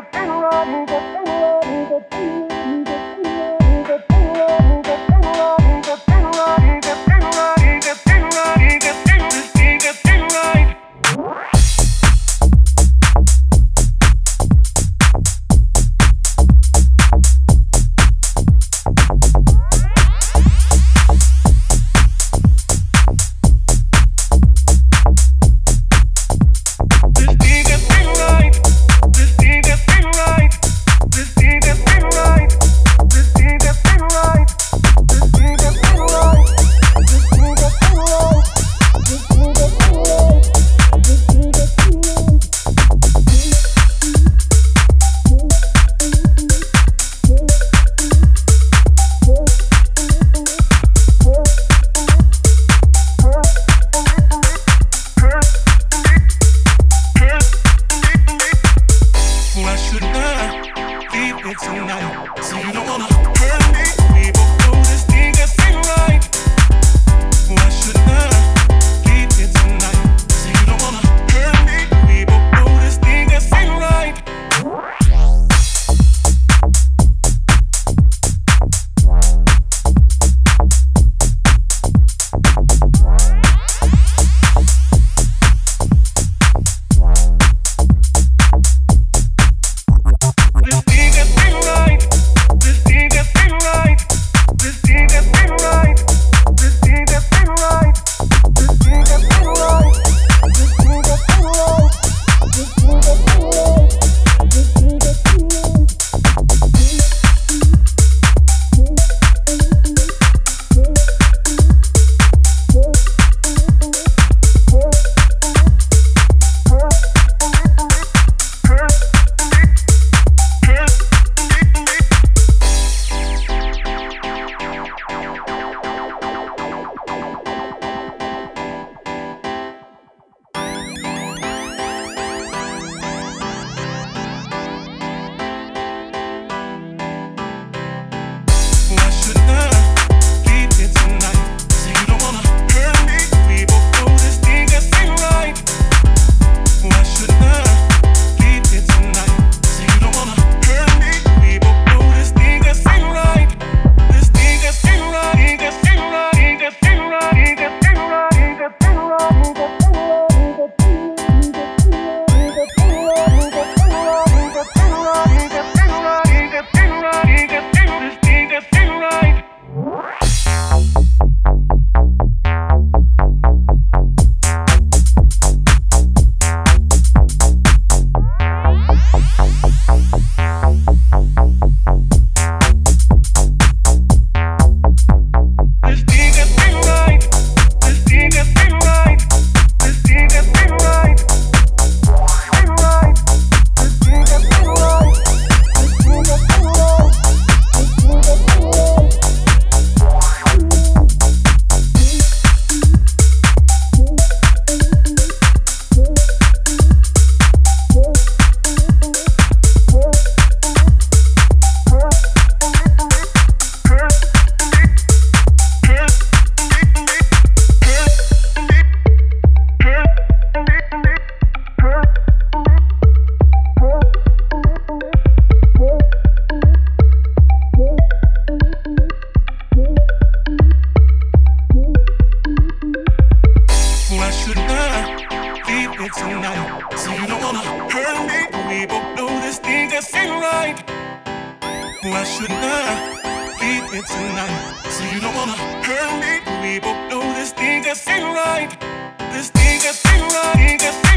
good thing, love me, good thing, love me, good thing. tonight. So you don't wanna. right tonight. So you don't wanna hurt me, we both know this thing just ain't right. Why should I leave it tonight? So you don't wanna hurt me, we both know this thing just ain't right. This thing just ain't right.